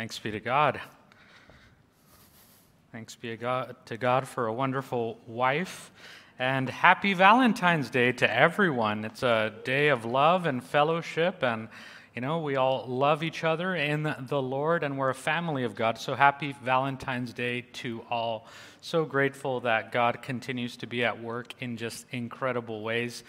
Thanks be to God. Thanks be to God for a wonderful wife. And happy Valentine's Day to everyone. It's a day of love and fellowship, and you know, we all love each other in the Lord, and we're a family of God. So happy Valentine's Day to all. So grateful that God continues to be at work in just incredible ways.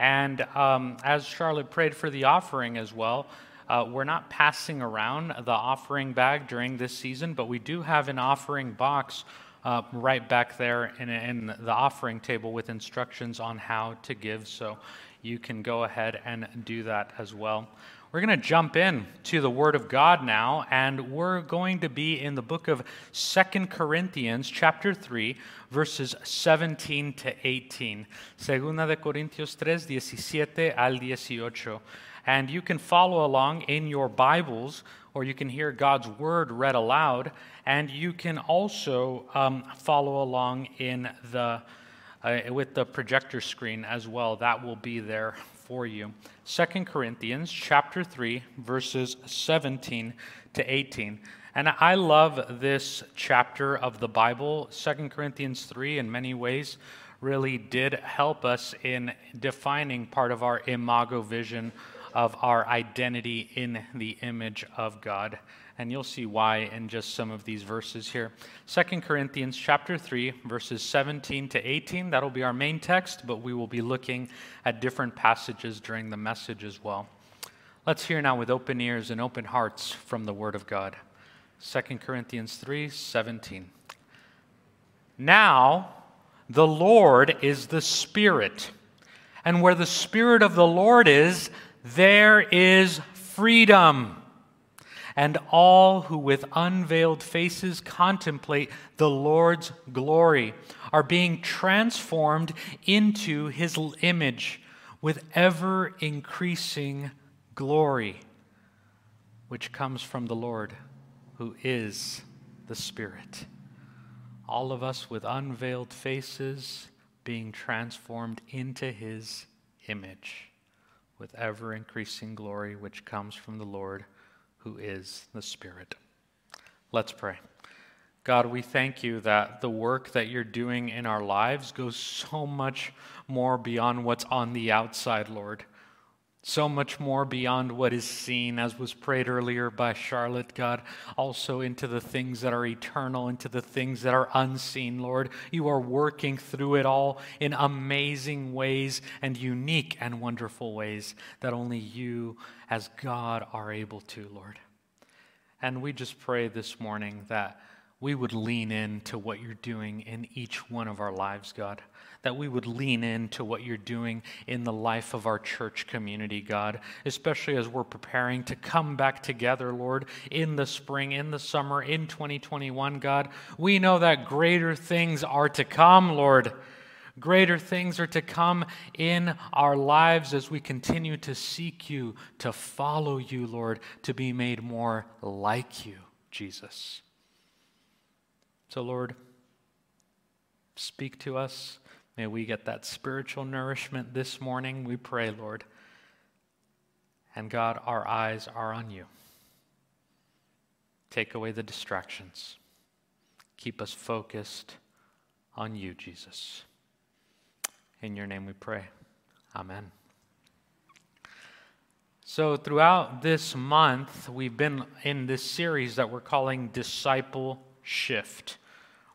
And um, as Charlotte prayed for the offering as well, uh, we're not passing around the offering bag during this season, but we do have an offering box uh, right back there in, in, the offering table with instructions on how to give. So you can go ahead and do that as well. We're going to jump in to the Word of God now, and we're going to be in the book of Second Corinthians, chapter 3, verses 17 to 18. Segunda de Corintios 3, 17 al 18. And you can follow along in your Bibles, or you can hear God's word read aloud, and you can also um, follow along in the uh, with the projector screen as well. That will be there for you. 2 Corinthians chapter 3 verses 17 to 18. And I love this chapter of the Bible. 2 Corinthians 3 in many ways really did help us in defining part of our imago vision of our identity in the image of God. And you'll see why in just some of these verses here. 2 Corinthians chapter 3 verses 17 to 18, that'll be our main text, but we will be looking at different passages during the message as well. Let's hear now with open ears and open hearts from the word of God. 2 Corinthians 3 17. Now the Lord is the Spirit, and where the Spirit of the Lord is, there is freedom. And all who with unveiled faces contemplate the Lord's glory are being transformed into his image with ever increasing glory, which comes from the Lord, who is the Spirit. All of us with unveiled faces being transformed into his image with ever increasing glory which comes from the Lord who is the Spirit. Let's pray. God, we thank you that the work that you're doing in our lives goes so much more beyond what's on the outside, Lord so much more beyond what is seen, as was prayed earlier by Charlotte, God, also into the things that are eternal, into the things that are unseen, Lord. You are working through it all in amazing ways and unique and wonderful ways that only you, as God, are able to, Lord. And we just pray this morning that we would lean into what you're doing in each one of our lives, God that we would lean into what you're doing in the life of our church community, God, especially as we're preparing to come back together, Lord, in the spring, in the summer, in 2021, God. We know that greater things are to come, Lord. Greater things are to come in our lives as we continue to seek you, to follow you, Lord, to be made more like you, Jesus. So, Lord, speak to us. May we get that spiritual nourishment this morning, we pray, Lord. And God, our eyes are on you. Take away the distractions. Keep us focused on you, Jesus. In your name we pray. Amen. So, throughout this month, we've been in this series that we're calling Disciple Shift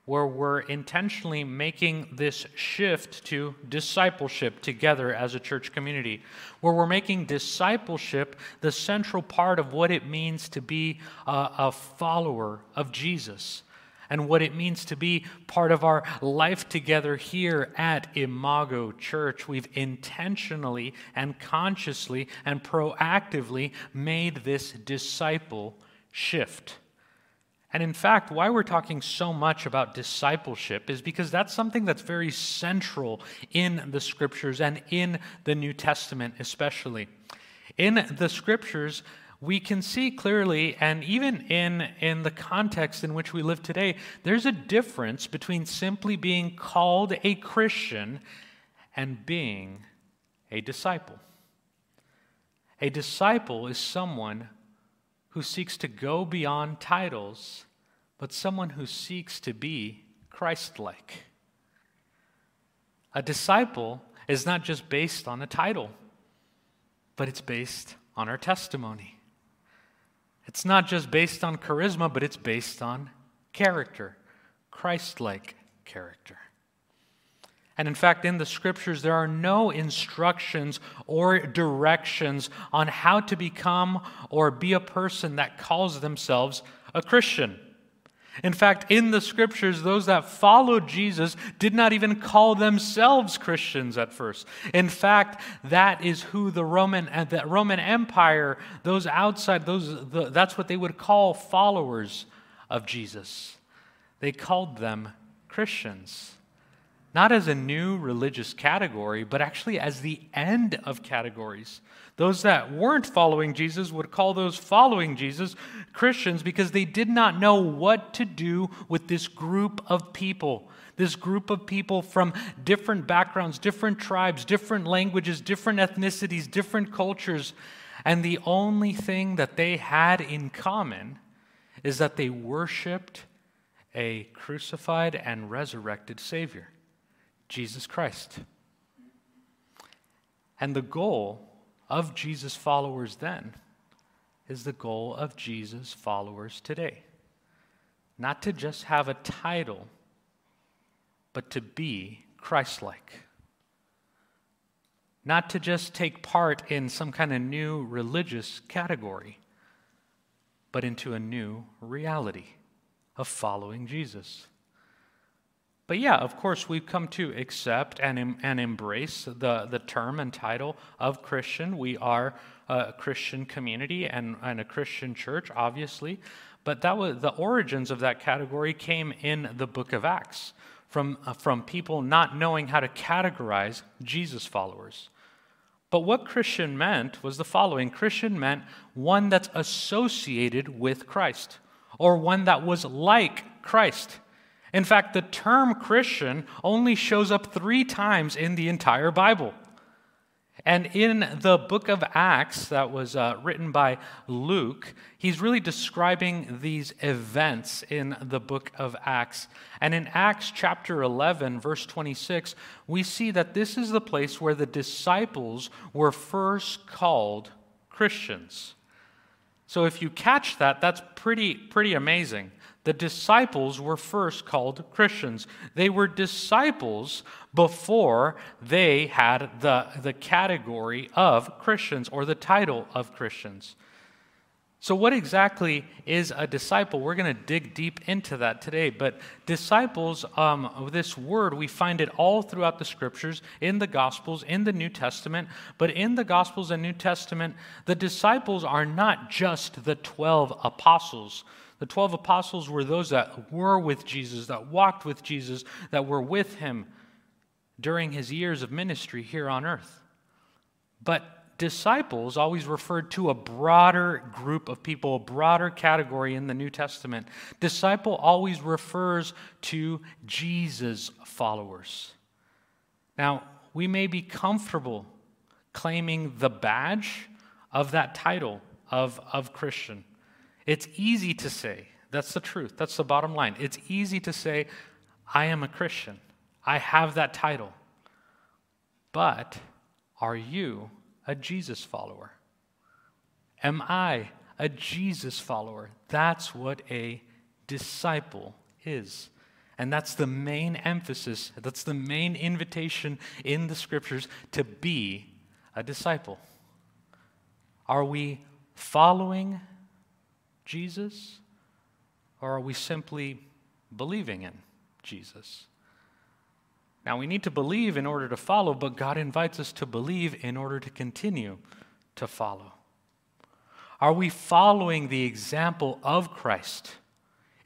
where we're intentionally making this shift to discipleship together as a church community, where we're making discipleship the central part of what it means to be a, a, follower of Jesus and what it means to be part of our life together here at Imago Church. We've intentionally and consciously and proactively made this disciple shift. And in fact, why we're talking so much about discipleship is because that's something that's very central in the scriptures and in the New Testament, especially. In the scriptures, we can see clearly, and even in, in the context in which we live today, there's a difference between simply being called a Christian and being a disciple. A disciple is someone who seeks to go beyond titles, but someone who seeks to be Christ like. A disciple is not just based on a title, but it's based on our testimony. It's not just based on charisma, but it's based on character, Christ like character. And in fact, in the scriptures, there are no instructions or directions on how to become or be a person that calls themselves a Christian. In fact, in the scriptures, those that followed Jesus did not even call themselves Christians at first. In fact, that is who the Roman, uh, the Roman Empire, those outside, those, the, that's what they would call followers of Jesus. They called them Christians not as a new religious category, but actually as the end of categories. Those that weren't following Jesus would call those following Jesus Christians because they did not know what to do with this group of people. This group of people from different backgrounds, different tribes, different languages, different ethnicities, different cultures. And the only thing that they had in common is that they worshiped a crucified and resurrected Savior. Jesus Christ. And the goal of Jesus' followers then is the goal of Jesus' followers today. Not to just have a title, but to be Christ like. Not to just take part in some kind of new religious category, but into a new reality of following Jesus. But yeah, of course, we've come to accept and, and embrace the, the term and title of Christian. We are a Christian community and, and a Christian church, obviously. But that was the origins of that category came in the book of Acts from, uh, from people not knowing how to categorize Jesus followers. But what Christian meant was the following Christian meant one that's associated with Christ, or one that was like Christ. In fact, the term Christian only shows up three times in the entire Bible. And in the book of Acts, that was uh, written by Luke, he's really describing these events in the book of Acts. And in Acts chapter 11, verse 26, we see that this is the place where the disciples were first called Christians. So if you catch that, that's pretty, pretty amazing. The disciples were first called Christians. They were disciples before they had the, the category of Christians or the title of Christians. So, what exactly is a disciple? We're going to dig deep into that today. But disciples, um, this word, we find it all throughout the scriptures, in the Gospels, in the New Testament. But in the Gospels and New Testament, the disciples are not just the 12 apostles. The 12 apostles were those that were with Jesus, that walked with Jesus, that were with him during his years of ministry here on earth. But disciples always referred to a broader group of people, a broader category in the New Testament. Disciple always refers to Jesus' followers. Now, we may be comfortable claiming the badge of that title of, of Christian. It's easy to say, that's the truth, that's the bottom line. It's easy to say, I am a Christian, I have that title. But are you a Jesus follower? Am I a Jesus follower? That's what a disciple is. And that's the main emphasis, that's the main invitation in the scriptures to be a disciple. Are we following Jesus? Or are we simply believing in Jesus? Now, we need to believe in order to follow, but God invites us to believe in order to continue to follow. Are we following the example of Christ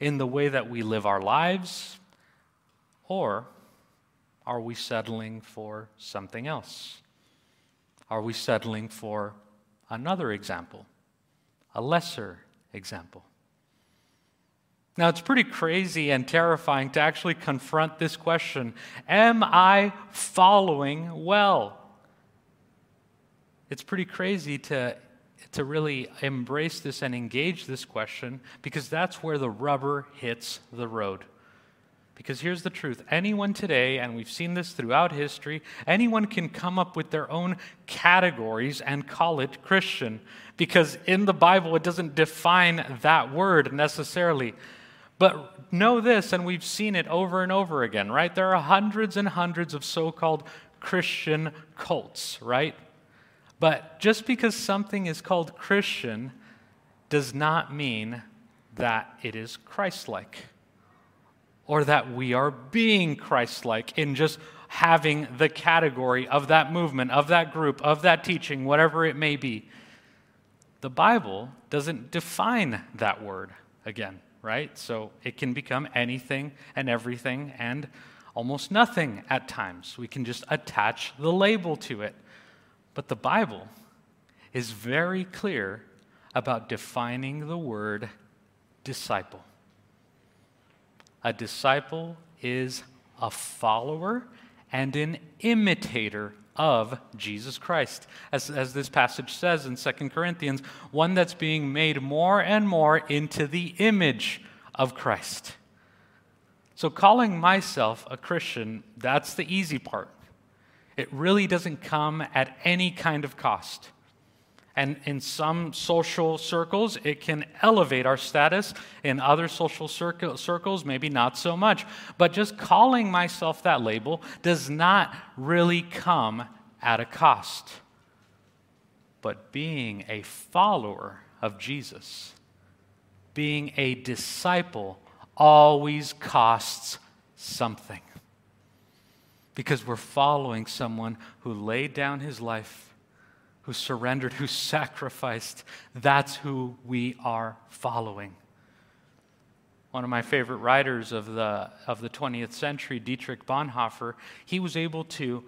in the way that we live our lives? Or are we settling for something else? Are we settling for another example, a lesser example. Now, it's pretty crazy and terrifying to actually confront this question Am I following well? It's pretty crazy to to really embrace this and engage this question because that's where the rubber hits the road. Because here's the truth anyone today, and we've seen this throughout history, anyone can come up with their own categories and call it Christian. Because in the Bible, it doesn't define that word necessarily. But know this, and we've seen it over and over again, right? There are hundreds and hundreds of so called Christian cults, right? But just because something is called Christian does not mean that it is Christ like or that we are being Christ like in just having the category of that movement, of that group, of that teaching, whatever it may be. The Bible doesn't define that word again, right? So it can become anything and everything and almost nothing at times. We can just attach the label to it. But the Bible is very clear about defining the word disciple. A disciple is a follower and an imitator of Jesus Christ. As, as this passage says in 2 Corinthians, one that's being made more and more into the image of Christ. So, calling myself a Christian, that's the easy part. It really doesn't come at any kind of cost. And in some social circles, it can elevate our status. In other social circles, maybe not so much. But just calling myself that label does not really come at a cost. But being a follower of Jesus, being a disciple, always costs something because we're following someone who laid down his life, who surrendered, who sacrificed. That's who we are following. One of my favorite writers of the, of the 20th century, Dietrich Bonhoeffer, he was able to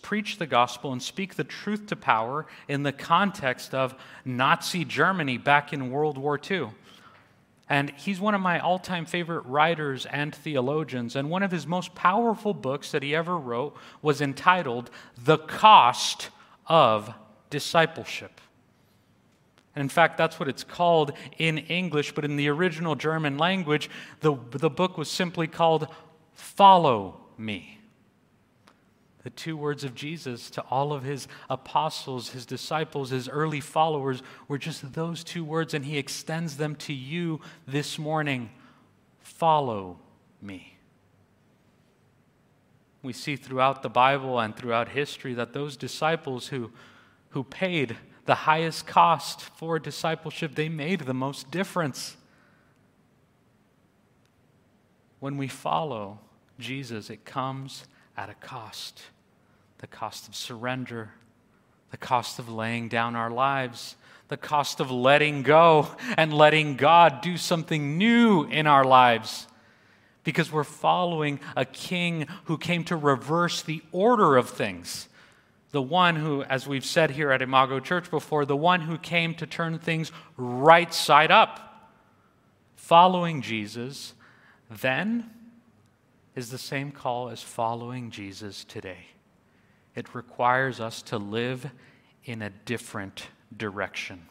preach the gospel and speak the truth to power in the context of Nazi Germany back in World War II. And he's one of my all time favorite writers and theologians. And one of his most powerful books that he ever wrote was entitled The Cost of Discipleship. And in fact, that's what it's called in English, but in the original German language, the, the book was simply called Follow Me the two words of Jesus to all of his apostles, his disciples, his early followers were just those two words, and he extends them to you this morning follow me. We see throughout the Bible and throughout history that those disciples who, who paid the highest cost for discipleship, they made the most difference. When we follow Jesus, it comes at a cost the cost of surrender, the cost of laying down our lives, the cost of letting go and letting God do something new in our lives. Because we're following a king who came to reverse the order of things. The one who, as we've said here at Imago Church before, the one who came to turn things right side up. Following Jesus then is the same call as following Jesus today. It requires us to live in a different direction.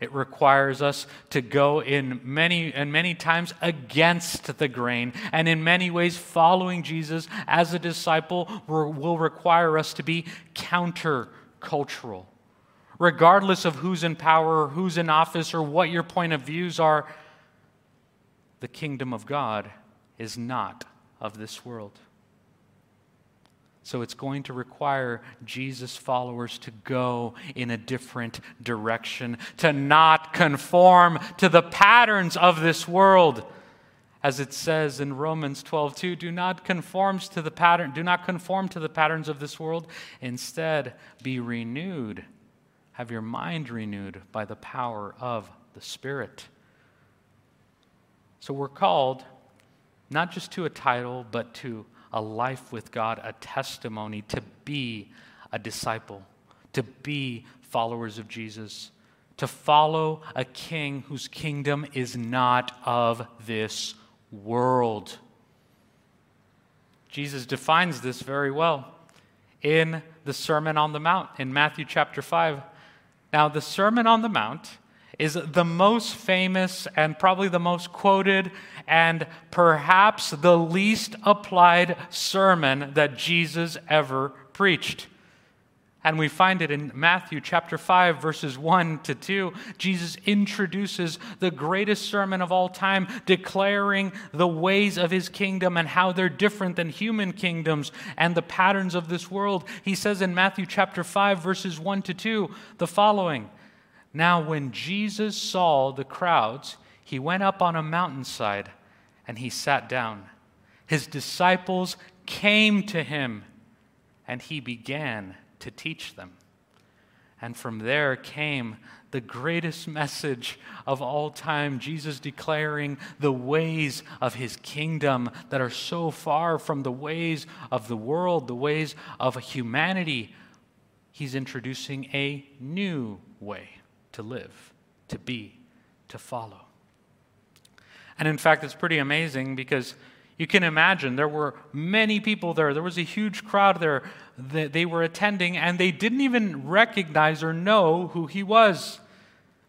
It requires us to go in many and many times against the grain. And in many ways, following Jesus as a disciple will require us to be countercultural. Regardless of who's in power or who's in office or what your point of views are, the kingdom of God is not of this world. So it's going to require Jesus' followers to go in a different direction, to not conform to the patterns of this world. As it says in Romans 12:2, do not conform to the pattern, do not conform to the patterns of this world. Instead, be renewed. Have your mind renewed by the power of the Spirit. So we're called not just to a title, but to a life with God, a testimony to be a disciple, to be followers of Jesus, to follow a king whose kingdom is not of this world. Jesus defines this very well in the Sermon on the Mount in Matthew chapter 5. Now, the Sermon on the Mount is the most famous and probably the most quoted and perhaps the least applied sermon that Jesus ever preached. And we find it in Matthew chapter 5, verses 1 to 2. Jesus introduces the greatest sermon of all time, declaring the ways of his kingdom and how they're different than human kingdoms and the patterns of this world. He says in Matthew chapter 5, verses 1 to 2, the following Now, when Jesus saw the crowds, he went up on a mountainside and he sat down. His disciples came to him and he began to teach them. And from there came the greatest message of all time Jesus declaring the ways of his kingdom that are so far from the ways of the world, the ways of humanity. He's introducing a new way to live, to be, to follow. And in fact, it's pretty amazing because you can imagine there were many people there. There was a huge crowd there that they were attending, and they didn't even recognize or know who he was.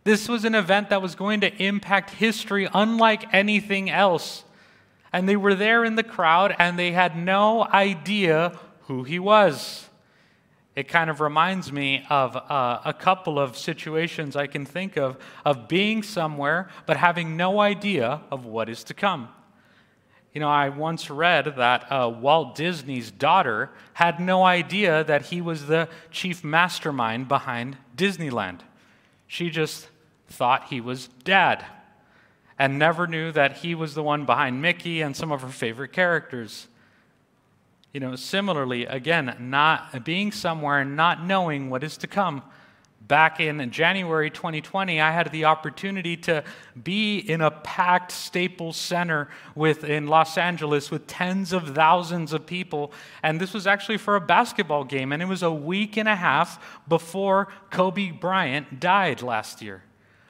This was an event that was going to impact history unlike anything else. And they were there in the crowd, and they had no idea who he was. It kind of reminds me of uh, a couple of situations I can think of of being somewhere but having no idea of what is to come. You know, I once read that uh, Walt Disney's daughter had no idea that he was the chief mastermind behind Disneyland. She just thought he was dad and never knew that he was the one behind Mickey and some of her favorite characters. You know, similarly, again, not being somewhere and not knowing what is to come Back in January 2020, I had the opportunity to be in a packed Staples Center with, in Los Angeles with tens of thousands of people. And this was actually for a basketball game. And it was a week and a half before Kobe Bryant died last year.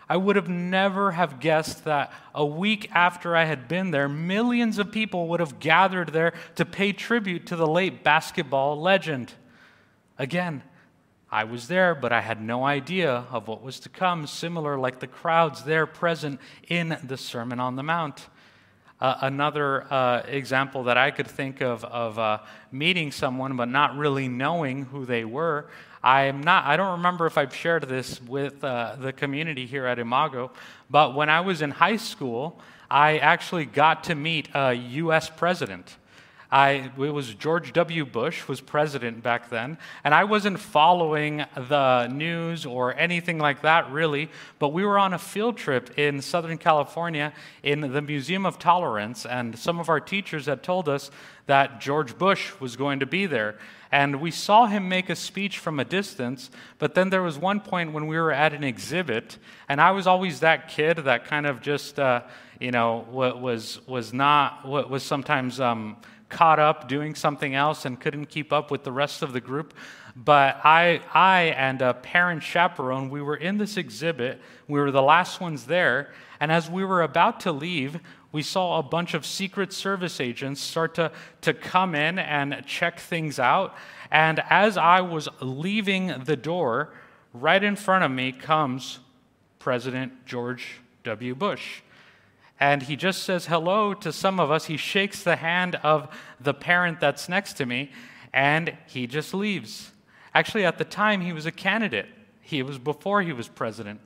I would have never have guessed that a week after I had been there, millions of people would have gathered there to pay tribute to the late basketball legend. Again, I was there, but I had no idea of what was to come, similar like the crowds there present in the Sermon on the Mount. Uh, another uh, example that I could think of of uh, meeting someone but not really knowing who they were. I am not. I don't remember if I've shared this with uh, the community here at Imago, but when I was in high school, I actually got to meet a U.S. president. I, it was George W. Bush was president back then, and I wasn't following the news or anything like that really, but we were on a field trip in Southern California in the Museum of Tolerance, and some of our teachers had told us that George Bush was going to be there. And we saw him make a speech from a distance, but then there was one point when we were at an exhibit, and I was always that kid that kind of just, uh, you know, was, was not, was sometimes. Um, caught up doing something else and couldn't keep up with the rest of the group. But I, I and a parent chaperone, we were in this exhibit. We were the last ones there. And as we were about to leave, we saw a bunch of Secret Service agents start to, to come in and check things out. And as I was leaving the door, right in front of me comes President George W. Bush and he just says hello to some of us. He shakes the hand of the parent that's next to me, and he just leaves. Actually, at the time, he was a candidate. He was before he was president.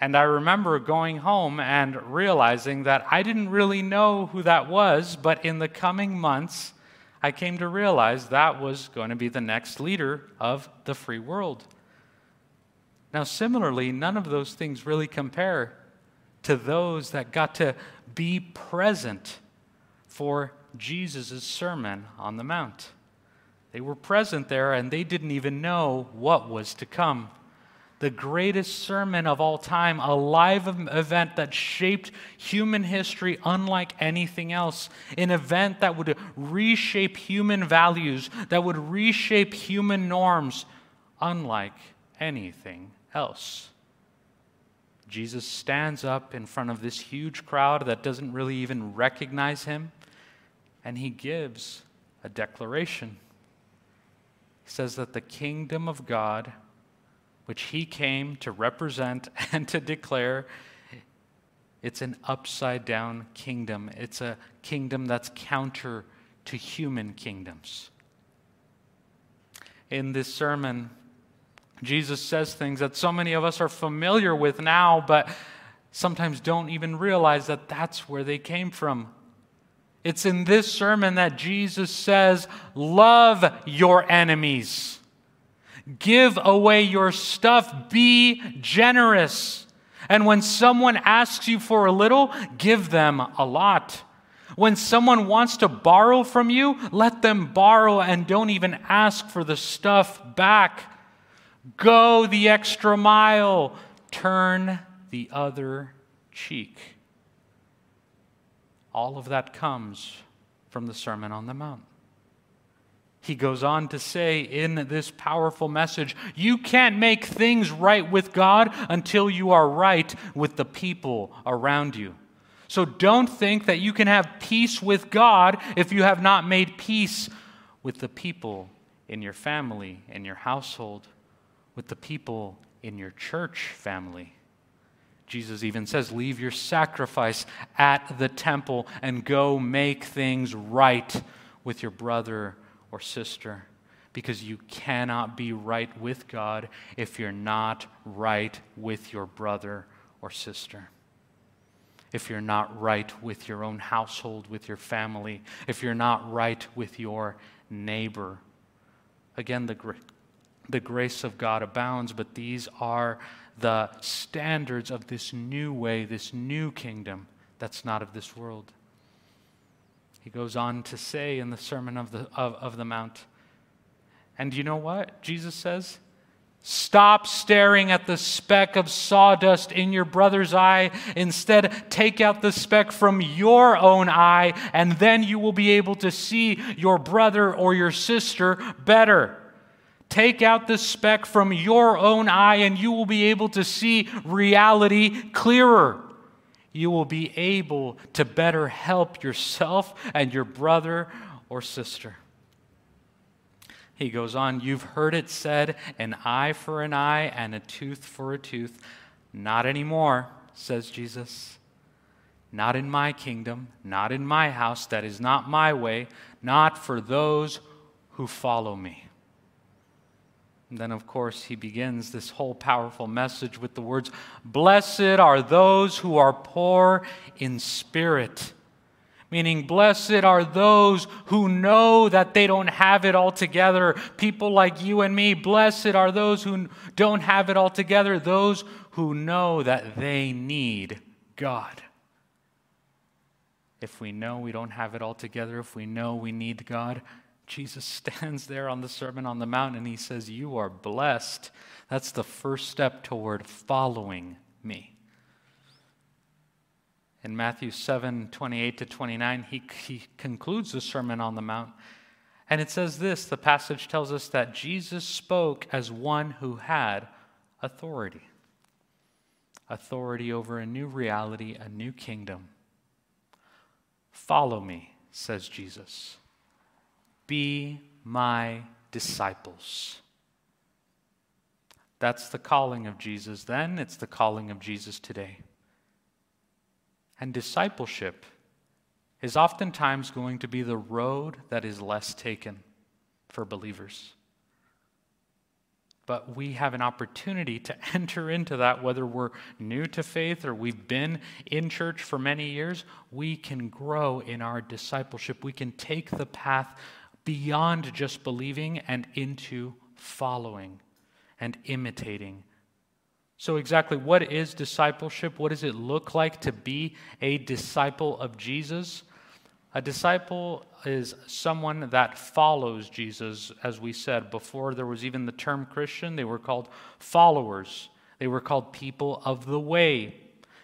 And I remember going home and realizing that I didn't really know who that was, but in the coming months, I came to realize that was going to be the next leader of the free world. Now, similarly, none of those things really compare to those that got to be present for Jesus' Sermon on the Mount. They were present there and they didn't even know what was to come. The greatest sermon of all time, a live event that shaped human history unlike anything else, an event that would reshape human values, that would reshape human norms unlike anything else. Jesus stands up in front of this huge crowd that doesn't really even recognize him, and he gives a declaration. He says that the kingdom of God which he came to represent and to declare, it's an upside down kingdom. It's a kingdom that's counter to human kingdoms. In this sermon, Jesus says things that so many of us are familiar with now, but sometimes don't even realize that that's where they came from. It's in this sermon that Jesus says, Love your enemies. Give away your stuff. Be generous. And when someone asks you for a little, give them a lot. When someone wants to borrow from you, let them borrow and don't even ask for the stuff back. Go the extra mile. Turn the other cheek. All of that comes from the Sermon on the Mount. He goes on to say in this powerful message you can't make things right with God until you are right with the people around you. So don't think that you can have peace with God if you have not made peace with the people in your family, in your household, with the people in your church family. Jesus even says, Leave your sacrifice at the temple and go make things right with your brother or sister. Because you cannot be right with God if you're not right with your brother or sister. If you're not right with your own household, with your family, if you're not right with your neighbor. Again, the, the grace of God abounds, but these are the standards of this new way, this new kingdom that's not of this world. He goes on to say in the Sermon of the, of, of the Mount, and you know what Jesus says? Stop staring at the speck of sawdust in your brother's eye. Instead, take out the speck from your own eye, and then you will be able to see your brother or your sister better. Take out the speck from your own eye, and you will be able to see reality clearer. You will be able to better help yourself and your brother or sister. He goes on, You've heard it said, an eye for an eye and a tooth for a tooth. Not anymore, says Jesus. Not in my kingdom, not in my house. That is not my way, not for those who follow me. Then, of course, he begins this whole powerful message with the words Blessed are those who are poor in spirit. Meaning, blessed are those who know that they don't have it all together. People like you and me. Blessed are those who don't have it all together. Those who know that they need God. If we know we don't have it all together, if we know we need God, Jesus stands there on the Sermon on the Mount and he says, You are blessed. That's the first step toward following me. In Matthew 7 28 to 29, he, he concludes the Sermon on the Mount. And it says this the passage tells us that Jesus spoke as one who had authority authority over a new reality, a new kingdom. Follow me, says Jesus. Be my disciples. That's the calling of Jesus then, it's the calling of Jesus today. And discipleship is oftentimes going to be the road that is less taken for believers. But we have an opportunity to enter into that, whether we're new to faith or we've been in church for many years. We can grow in our discipleship. We can take the path beyond just believing and into following and imitating. So, exactly what is discipleship? What does it look like to be a disciple of Jesus? A disciple is someone that follows Jesus, as we said before there was even the term Christian, they were called followers. They were called people of the way.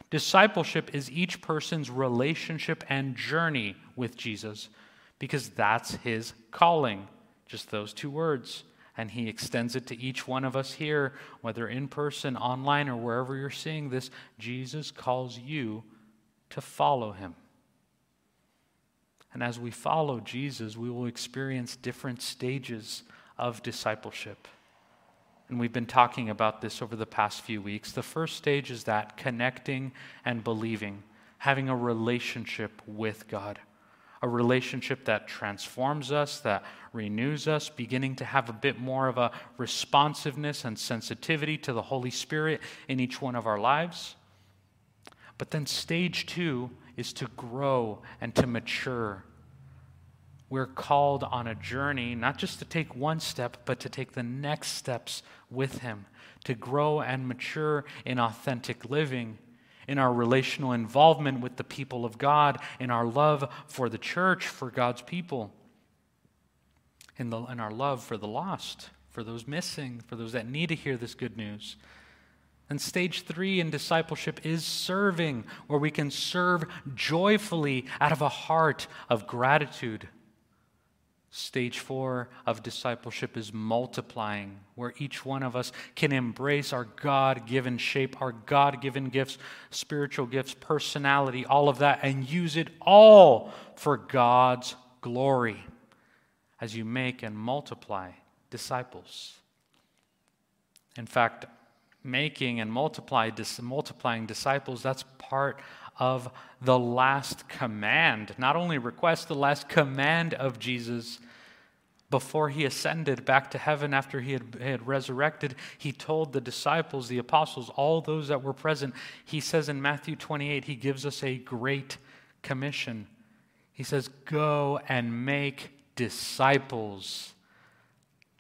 Discipleship is each person's relationship and journey with Jesus because that's his calling. Just those two words. And he extends it to each one of us here, whether in person, online, or wherever you're seeing this. Jesus calls you to follow him. And as we follow Jesus, we will experience different stages of discipleship. And we've been talking about this over the past few weeks. The first stage is that connecting and believing, having a relationship with God, a relationship that transforms us, that renews us, beginning to have a bit more of a responsiveness and sensitivity to the Holy Spirit in each one of our lives. But then stage two is to grow and to mature we're called on a journey, not just to take one step, but to take the next steps with Him, to grow and mature in authentic living, in our relational involvement with the people of God, in our love for the church, for God's people, in, the, in our love for the lost, for those missing, for those that need to hear this good news. And stage three in discipleship is serving, where we can serve joyfully out of a heart of gratitude. Stage four of discipleship is multiplying, where each one of us can embrace our God given shape, our God given gifts, spiritual gifts, personality, all of that, and use it all for God's glory as you make and multiply disciples. In fact, making and multiply, dis- multiplying disciples, that's part of the last command. Not only request, the last command of Jesus before he ascended back to heaven after he had, had, resurrected, he told the disciples, the apostles, all those that were present, he says in Matthew 28, he gives us a great commission. He says, Go and make disciples,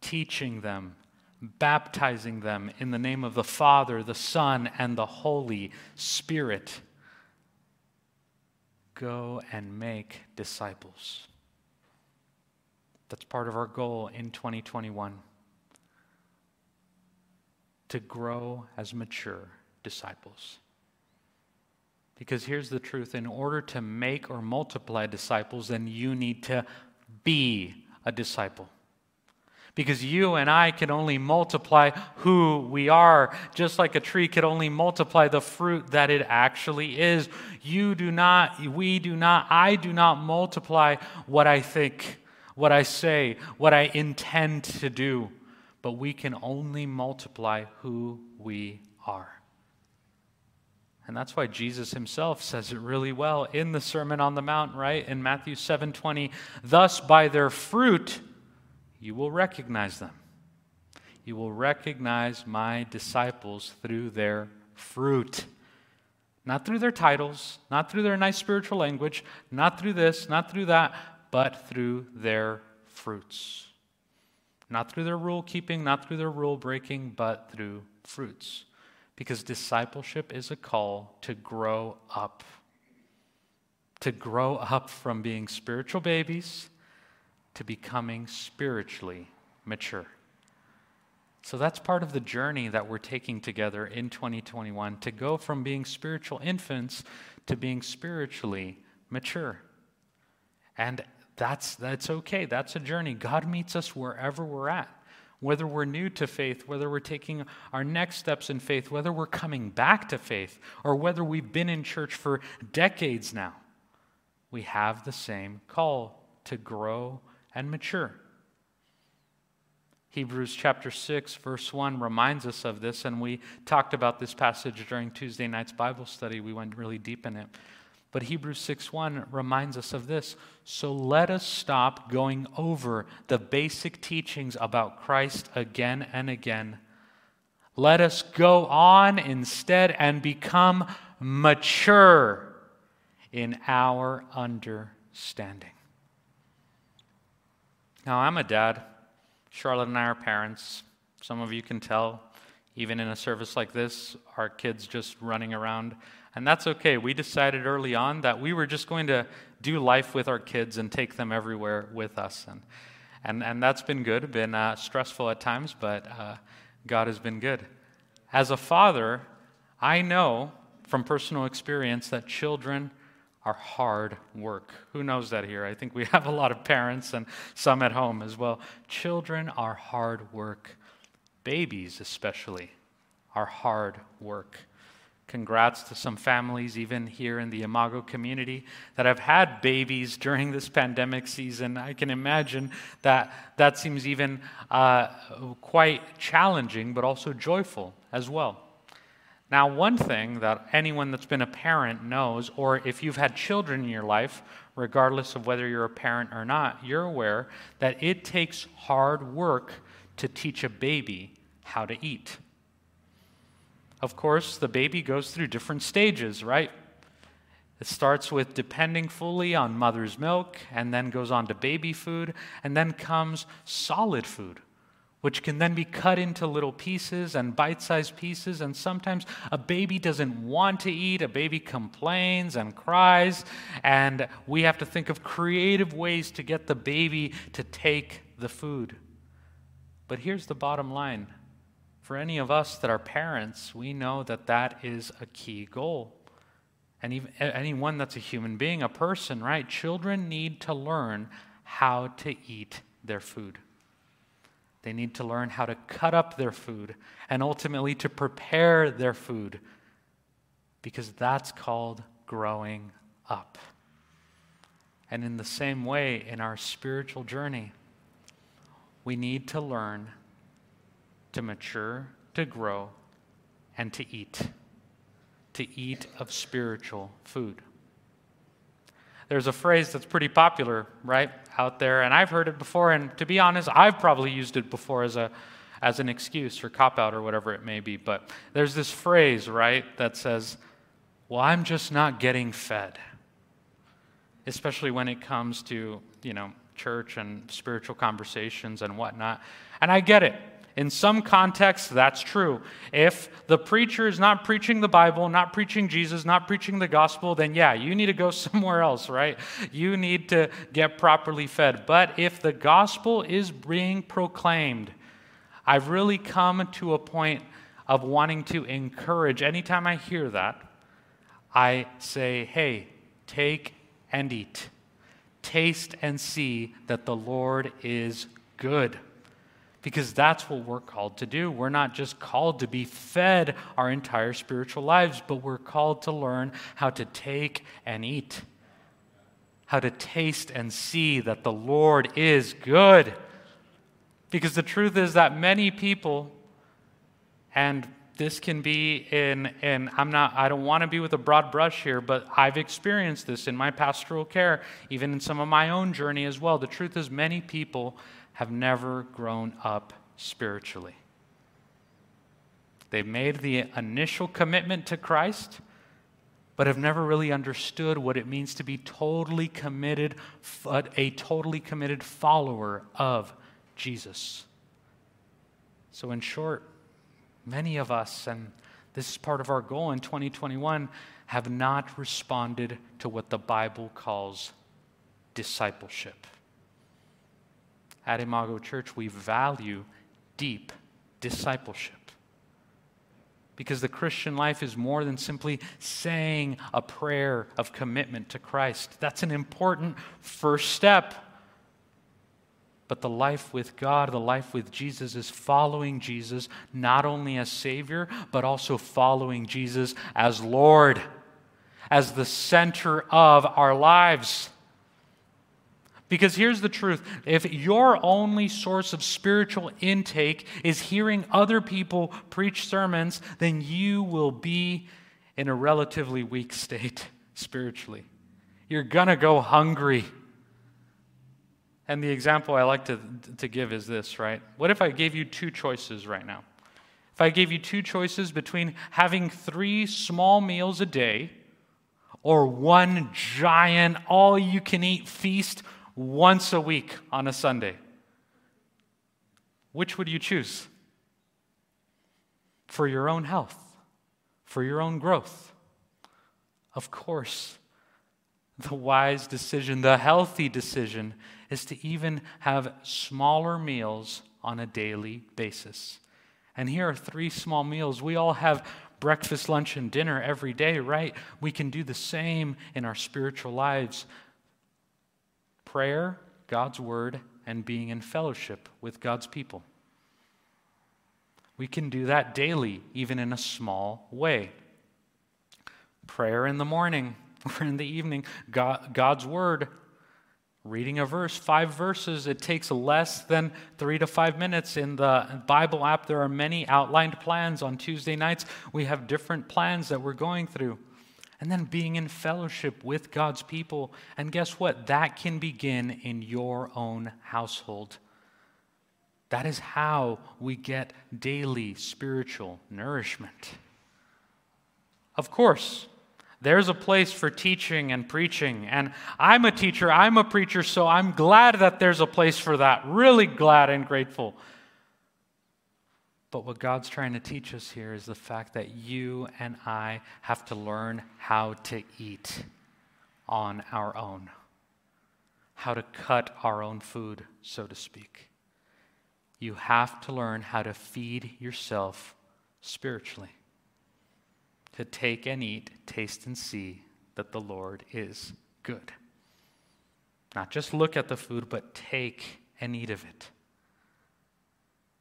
teaching them, baptizing them in the name of the Father, the Son, and the Holy Spirit. Go and make disciples. That's part of our goal in 2021 to grow as mature disciples. Because here's the truth in order to make or multiply disciples, then you need to be a disciple. Because you and I can only multiply who we are, just like a tree could only multiply the fruit that it actually is. You do not, we do not, I do not multiply what I think what I say, what I intend to do, but we can only multiply who we are. And that's why Jesus himself says it really well in the Sermon on the Mount, right? In Matthew 7:20, "Thus by their fruit you will recognize them. You will recognize my disciples through their fruit." Not through their titles, not through their nice spiritual language, not through this, not through that, but through their fruits. Not through their rule keeping, not through their rule breaking, but through fruits. Because discipleship is a call to grow up. To grow up from being spiritual babies to becoming spiritually mature. So that's part of the journey that we're taking together in 2021 to go from being spiritual infants to being spiritually mature. And that's, that's okay. That's a journey. God meets us wherever we're at. Whether we're new to faith, whether we're taking our next steps in faith, whether we're coming back to faith, or whether we've been in church for decades now, we have the same call to grow and mature. Hebrews chapter 6, verse 1 reminds us of this, and we talked about this passage during Tuesday night's Bible study. We went really deep in it. But Hebrews 6:1 reminds us of this. So let us stop going over the basic teachings about Christ again and again. Let us go on instead and become mature in our understanding. Now, I'm a dad. Charlotte and I are parents. Some of you can tell, even in a service like this, our kids just running around and that's okay. We decided early on that we were just going to do life with our kids and take them everywhere with us. And, and, and that's been good, been uh, stressful at times, but uh, God has been good. As a father, I know from personal experience that children are hard work. Who knows that here? I think we have a lot of parents and some at home as well. Children are hard work. Babies, especially, are hard work. Congrats to some families, even here in the Imago community, that have had babies during this pandemic season. I can imagine that that seems even uh, quite challenging, but also joyful as well. Now, one thing that anyone that's been a parent knows, or if you've had children in your life, regardless of whether you're a parent or not, you're aware that it takes hard work to teach a baby how to eat. Of course, the baby goes through different stages, right? It starts with depending fully on mother's milk, and then goes on to baby food, and then comes solid food, which can then be cut into little pieces and bite sized pieces. And sometimes a baby doesn't want to eat, a baby complains and cries, and we have to think of creative ways to get the baby to take the food. But here's the bottom line for any of us that are parents, we know that that is a key goal. And even anyone that's a human being, a person, right? Children need to learn how to eat their food. They need to learn how to cut up their food and ultimately to prepare their food because that's called growing up. And in the same way, in our spiritual journey, we need to learn to mature, to grow, and to eat. To eat of spiritual food. There's a phrase that's pretty popular, right, out there, and I've heard it before, and to be honest, I've probably used it before as a as an excuse or cop out or whatever it may be. But there's this phrase, right, that says, Well, I'm just not getting fed. Especially when it comes to, you know, church and spiritual conversations and whatnot. And I get it. In some contexts, that's true. If the preacher is not preaching the Bible, not preaching Jesus, not preaching the gospel, then yeah, you need to go somewhere else, right? You need to get properly fed. But if the gospel is being proclaimed, I've really come to a point of wanting to encourage. Anytime I hear that, I say, hey, take and eat. Taste and see that the Lord is good because that's what we're called to do. We're not just called to be fed our entire spiritual lives, but we're called to learn how to take and eat, how to taste and see that the Lord is good. Because the truth is that many people, and this can be in, in I'm not, I don't want to be with a broad brush here, but I've experienced this in my pastoral care, even in some of my own journey as well. The truth is, many people have never grown up spiritually. They've made the initial commitment to Christ, but have never really understood what it means to be totally committed, a totally committed follower of Jesus. So, in short, many of us, and this is part of our goal in 2021, have not responded to what the Bible calls discipleship. At Imago Church, we value deep discipleship. Because the Christian life is more than simply saying a prayer of commitment to Christ. That's an important first step. But the life with God, the life with Jesus, is following Jesus not only as Savior, but also following Jesus as Lord, as the center of our lives. Because here's the truth if your only source of spiritual intake is hearing other people preach sermons, then you will be in a relatively weak state spiritually. You're going to go hungry. And the example I like to, to give is this, right? What if I gave you two choices right now? If I gave you two choices between having three small meals a day or one giant, all you can eat feast once a week on a Sunday. Which would you choose? For your own health, for your own growth. Of course, the wise decision, the healthy decision, is to even have smaller meals on a daily basis. And here are three small meals. We all have breakfast, lunch, and dinner every day, right? We can do the same in our spiritual lives prayer, God's word, and being in fellowship with God's people. We can do that daily, even in a small way. prayer in the morning or in the evening, God, God's Word, reading a verse, five verses. It takes less than three to five minutes. In the Bible app, there are many outlined plans. On Tuesday nights, we have different plans that we're going through. And then being in fellowship with God's people. And guess what? That can begin in your own household. That is how we get daily spiritual nourishment. Of course, there's a place for teaching and preaching. And I'm a teacher, I'm a preacher, so I'm glad that there's a place for that. Really glad and grateful. But what God's trying to teach us here is the fact that you and I have to learn how to eat on our own, how to cut our own food, so to speak. You have to learn how to feed yourself spiritually to take and eat, taste and see that the Lord is good. Not just look at the food, but take and eat of it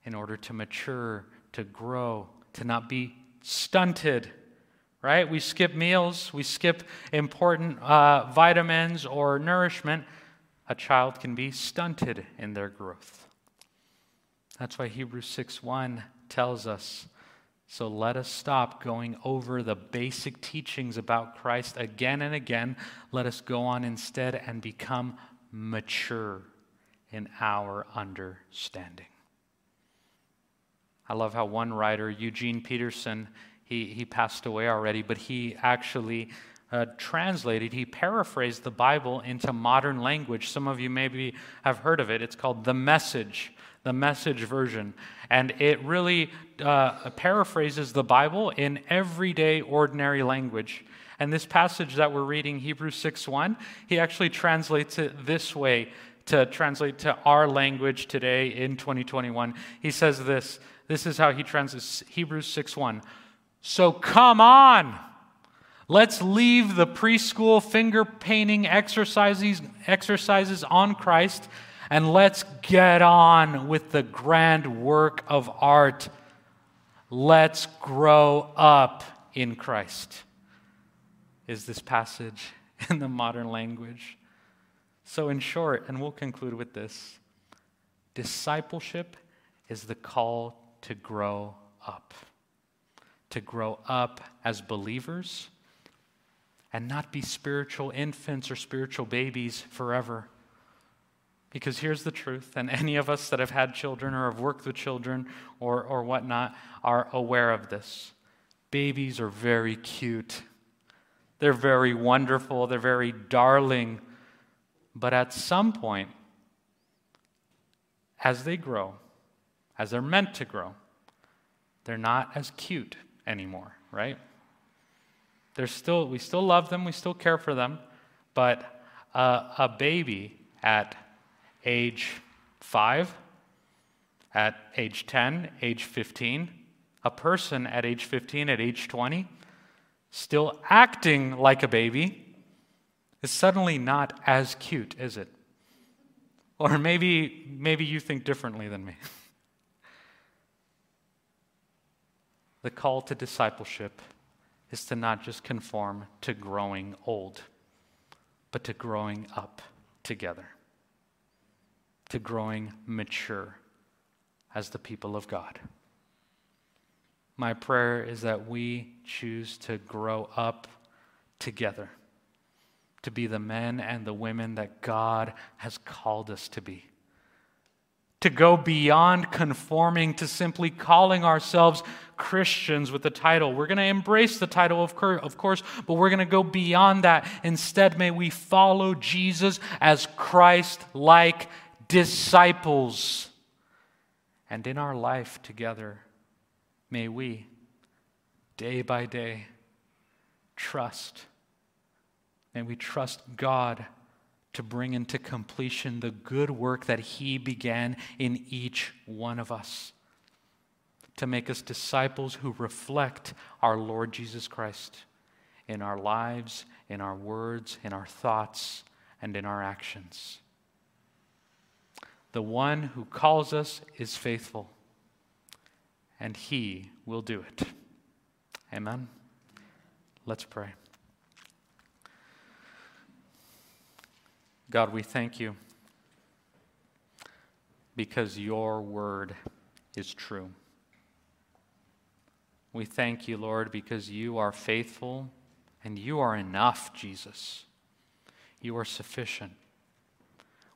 in order to mature, to grow, to not be stunted. Right? We skip meals, we skip important uh, vitamins or nourishment. A child can be stunted in their growth. That's why Hebrews 6 1 tells us so let us stop going over the basic teachings about Christ again and again. Let us go on instead and become mature in our understanding. I love how one writer, Eugene Peterson, he, he passed away already, but he actually uh, translated, he paraphrased the Bible into modern language. Some of you maybe have heard of it. It's called The Message the message version. And it really uh, paraphrases the Bible in everyday, ordinary language. And this passage that we're reading, Hebrews 6 1, he actually translates it this way to translate to our language today in 2021. He says this this is how he translates Hebrews 6 1. So come on. Let's leave the preschool finger painting exercises, exercises on Christ and let's get on with the grand work of art. Let's grow up in Christ, is this passage in the modern language. So, in short, and we'll conclude with this discipleship is the call to grow up, to grow up as believers and not be spiritual infants or spiritual babies forever. Because here's the truth, and any of us that have had children or have worked with children or, or whatnot are aware of this. Babies are very cute, they're very wonderful, they're very darling. But at some point, as they grow, as they're meant to grow, they're not as cute anymore, right? They're still, we still love them, we still care for them, but uh, a baby at age 5, at age 10, age 15, a person at age 15, at age 20, still acting like a baby, is suddenly not as cute, is it? Or maybe, maybe you think differently than me. the call to discipleship is to not just conform to growing old, but to growing up together to growing mature as the people of God. My prayer is that we choose to grow up together, to be the men and the women that God has called us to be. To go beyond conforming to simply calling ourselves Christians with the title. We're going to embrace the title, of course, but we're going to go beyond that. Instead, may we follow Jesus as Christ like disciples. And in our life together, may we, day by day, trust. May we trust God to bring into completion the good work that He began in each one of us, to make us disciples who reflect our Lord Jesus Christ in our lives, in our words, in our thoughts, and in our actions. The one who calls us is faithful, and he will do it. Amen. Let's pray. God, we thank you because your word is true. We thank you, Lord, because you are faithful and you are enough, Jesus. You are sufficient.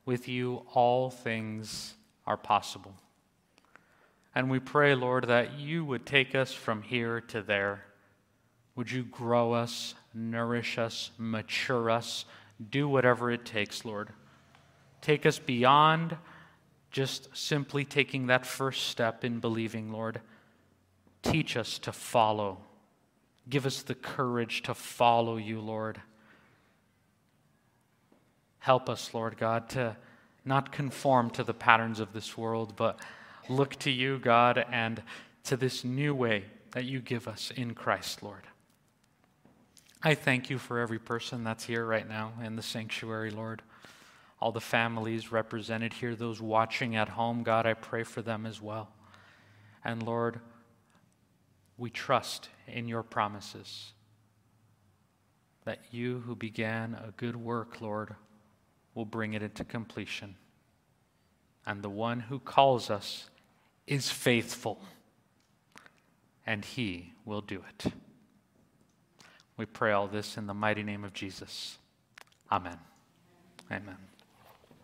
With you, all things are possible. And we pray, Lord, that you would take us from here to there. Would you grow us, nourish us, mature us, do whatever it takes, Lord. Take us beyond just simply taking that first step in believing, Lord. Teach us to follow. Give us the courage to follow you, Lord. Help us, Lord God, to not conform to the patterns of this world, but look to you, God, and to this new way that you give us in Christ, Lord. I thank you for every person that's here right now in the sanctuary, Lord. All the families represented here, those watching at home, God, I pray for them as well. And Lord, we trust in your promises that you who began a good work, Lord, will bring it into completion. And the one who calls us is faithful, and he will do it. We pray all this in the mighty name of Jesus. Amen. Amen.